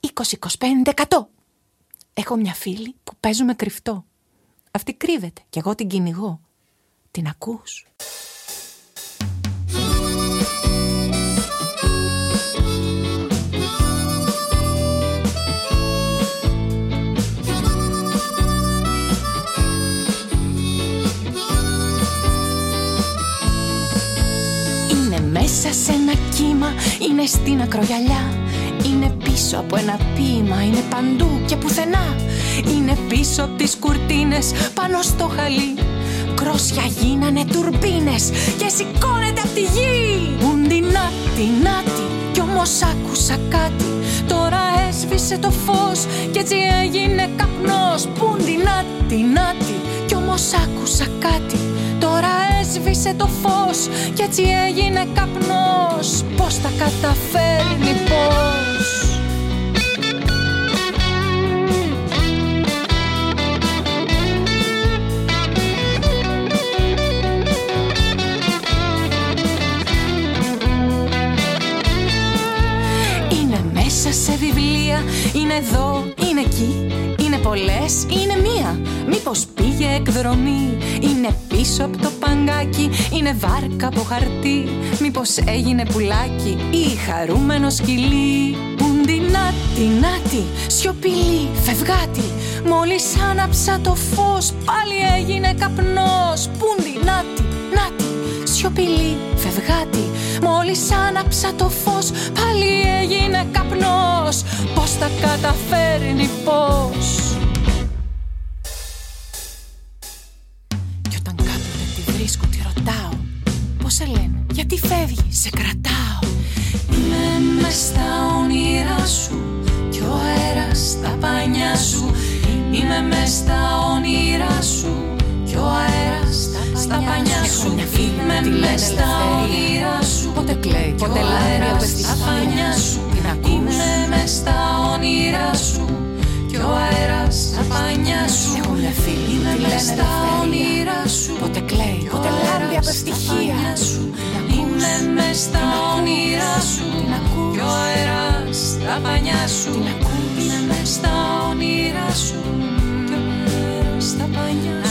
20, 100. Έχω μια φίλη που παίζουμε κρυφτό. Αυτή κρύβεται και εγώ την κυνηγώ. Την ακούς; Είναι μέσα σε ένα κύμα, είναι στην ακρογιαλιά είναι πίσω από ένα ποίημα, είναι παντού και πουθενά. Είναι πίσω από τις κουρτίνες, πάνω στο χαλί. Κρόσια γίνανε τουρμπίνες και σηκώνεται από τη γη. Ούντι νάτι, νάτι, κι όμως άκουσα κάτι. Τώρα έσβησε το φως και έτσι έγινε καπνός. Πούντι νάτι, νάτι, κι όμως άκουσα κάτι. Τώρα έσβησε το φως και έτσι έγινε καπνός. Πώς τα καταφέρνει πώς μέσα σε βιβλία, είναι εδώ, είναι εκεί Είναι πολλές, είναι μία. Μήπως πήγε εκδρομή Είναι πίσω από το παγκάκι Είναι βάρκα από χαρτί. Μήπως έγινε πουλάκι Ή χαρούμενο σκυλί. Πούντι νάτι νάτι Σιωπηλή φευγάτη. Μόλις άναψα το φως Πάλι έγινε καπνός. Πούντι νάτι νάτι Σιωπηλή φευγάτη. Μόλις άναψα το φως Πάλι έγινε καπνός Πώς τα καταφέρνει πώς σε λένε, γιατί φεύγει, σε κρατάω. Είμαι μες στα όνειρά σου κι ο αέρας στα πανιά σου. Είμαι μες στα όνειρά σου κι ο αέρας στα πανιά σου. Είμαι μες στα όνειρά σου. Πότε κλαίει, πότε λάρει στα πανιά σου όνειρά σου και ο αέρας στα πανιά σου. Έχω μια φίλη που τη λένε στα όνειρά σου. Πότε κλαίει, πότε λάμπει από στοιχεία σου. Είμαι μες στα όνειρά σου. Και ο αέρας στα πανιά σου. Είμαι μες στα όνειρά σου. Και ο αέρας στα πανιά σου.